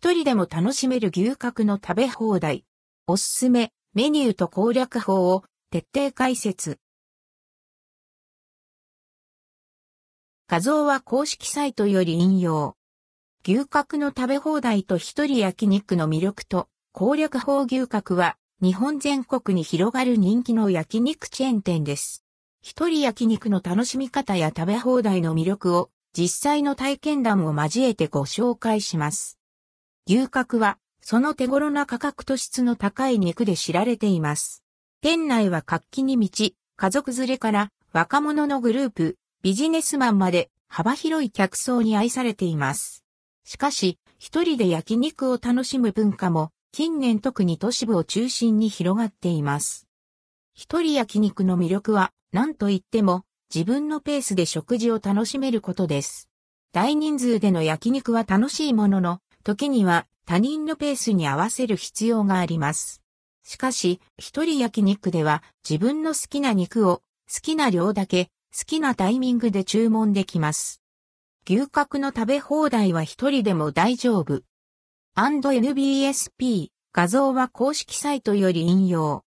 一人でも楽しめる牛角の食べ放題。おすすめ、メニューと攻略法を徹底解説。画像は公式サイトより引用。牛角の食べ放題と一人焼肉の魅力と攻略法牛角は日本全国に広がる人気の焼肉チェーン店です。一人焼肉の楽しみ方や食べ放題の魅力を実際の体験談を交えてご紹介します。牛角はその手頃な価格と質の高い肉で知られています。店内は活気に満ち、家族連れから若者のグループ、ビジネスマンまで幅広い客層に愛されています。しかし、一人で焼肉を楽しむ文化も近年特に都市部を中心に広がっています。一人焼肉の魅力は何と言っても自分のペースで食事を楽しめることです。大人数での焼肉は楽しいものの、時には他人のペースに合わせる必要があります。しかし、一人焼肉では自分の好きな肉を好きな量だけ好きなタイミングで注文できます。牛角の食べ放題は一人でも大丈夫。&NBSP 画像は公式サイトより引用。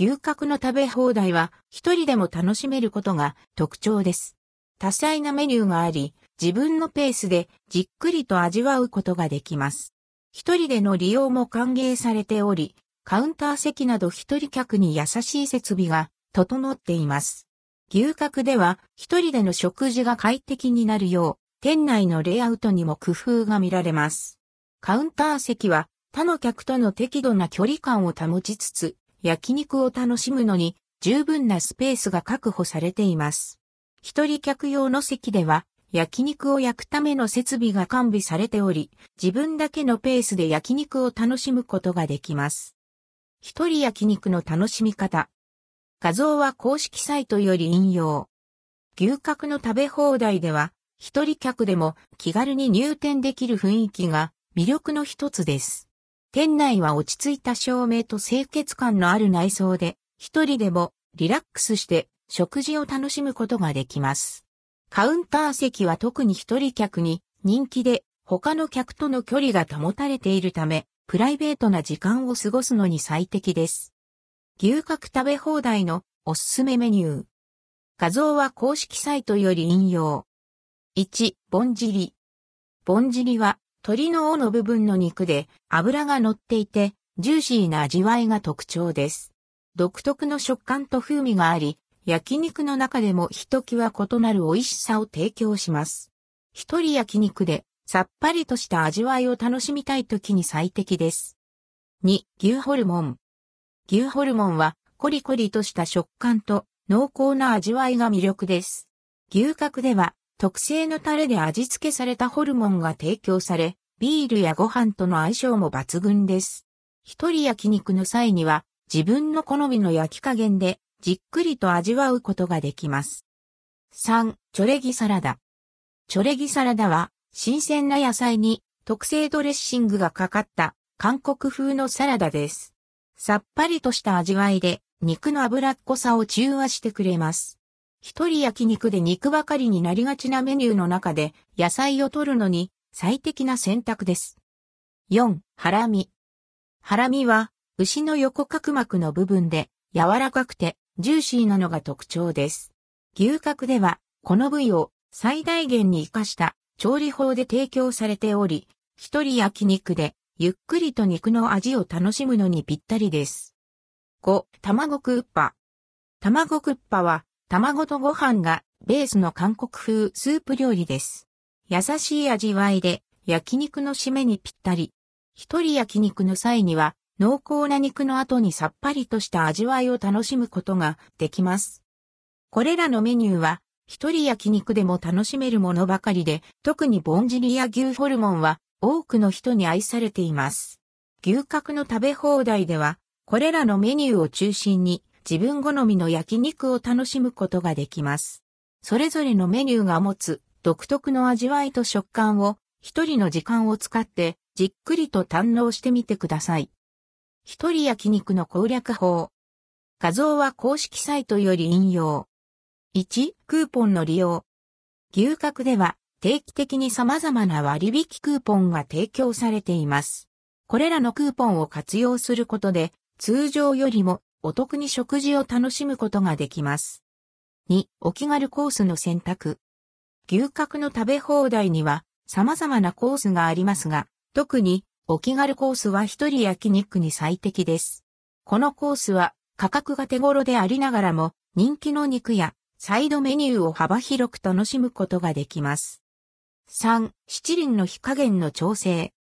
牛角の食べ放題は一人でも楽しめることが特徴です。多彩なメニューがあり、自分のペースでじっくりと味わうことができます。一人での利用も歓迎されており、カウンター席など一人客に優しい設備が整っています。牛角では一人での食事が快適になるよう、店内のレイアウトにも工夫が見られます。カウンター席は他の客との適度な距離感を保ちつつ、焼肉を楽しむのに十分なスペースが確保されています。一人客用の席では焼肉を焼くための設備が完備されており、自分だけのペースで焼肉を楽しむことができます。一人焼肉の楽しみ方。画像は公式サイトより引用。牛角の食べ放題では、一人客でも気軽に入店できる雰囲気が魅力の一つです。店内は落ち着いた照明と清潔感のある内装で、一人でもリラックスして食事を楽しむことができます。カウンター席は特に一人客に人気で他の客との距離が保たれているため、プライベートな時間を過ごすのに最適です。牛角食べ放題のおすすめメニュー。画像は公式サイトより引用。1、ボンジリ。ボンジリは鶏の尾の部分の肉で脂が乗っていてジューシーな味わいが特徴です。独特の食感と風味があり、焼肉の中でもひときわ異なる美味しさを提供します。一人焼肉でさっぱりとした味わいを楽しみたい時に最適です。2、牛ホルモン。牛ホルモンはコリコリとした食感と濃厚な味わいが魅力です。牛角では特製のタレで味付けされたホルモンが提供され、ビールやご飯との相性も抜群です。一人焼肉の際には、自分の好みの焼き加減で、じっくりと味わうことができます。3、チョレギサラダ。チョレギサラダは、新鮮な野菜に特製ドレッシングがかかった韓国風のサラダです。さっぱりとした味わいで肉の脂っこさを中和してくれます。一人焼肉で肉ばかりになりがちなメニューの中で野菜を取るのに最適な選択です。4. ハラミ。ハラミは牛の横角膜の部分で柔らかくてジューシーなのが特徴です。牛角ではこの部位を最大限に活かした調理法で提供されており、一人焼肉でゆっくりと肉の味を楽しむのにぴったりです。5. 卵クッパ。卵クッパは卵とご飯がベースの韓国風スープ料理です。優しい味わいで焼肉の締めにぴったり。一人焼肉の際には濃厚な肉の後にさっぱりとした味わいを楽しむことができます。これらのメニューは一人焼肉でも楽しめるものばかりで、特にボンジリや牛ホルモンは多くの人に愛されています。牛角の食べ放題では、これらのメニューを中心に自分好みの焼肉を楽しむことができます。それぞれのメニューが持つ独特の味わいと食感を一人の時間を使ってじっくりと堪能してみてください。一人焼肉の攻略法。画像は公式サイトより引用。1、クーポンの利用。牛角では定期的に様々な割引クーポンが提供されています。これらのクーポンを活用することで、通常よりもお得に食事を楽しむことができます。2、お気軽コースの選択。牛角の食べ放題には様々なコースがありますが、特にお気軽コースは一人焼肉に最適です。このコースは価格が手頃でありながらも人気の肉やサイドメニューを幅広く楽しむことができます。3. 七輪の火加減の調整。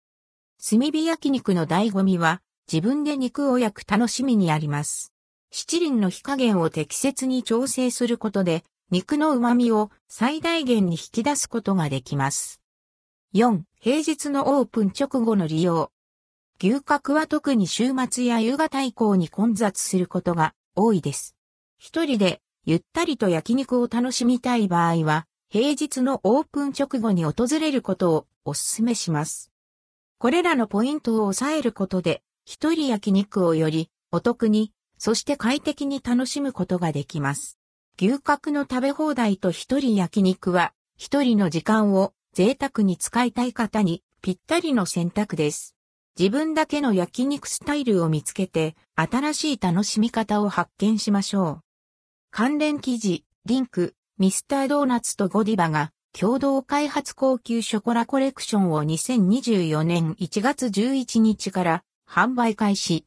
炭火焼肉の醍醐味は自分で肉を焼く楽しみにあります。七輪の火加減を適切に調整することで肉の旨味を最大限に引き出すことができます。4. 平日のオープン直後の利用。牛角は特に週末や夕方以降に混雑することが多いです。一人でゆったりと焼肉を楽しみたい場合は、平日のオープン直後に訪れることをお勧めします。これらのポイントを抑えることで、一人焼肉をよりお得に、そして快適に楽しむことができます。牛角の食べ放題と一人焼肉は、一人の時間を贅沢に使いたい方にぴったりの選択です。自分だけの焼肉スタイルを見つけて、新しい楽しみ方を発見しましょう。関連記事、リンク、ミスタードーナツとゴディバが共同開発高級ショコラコレクションを2024年1月11日から販売開始。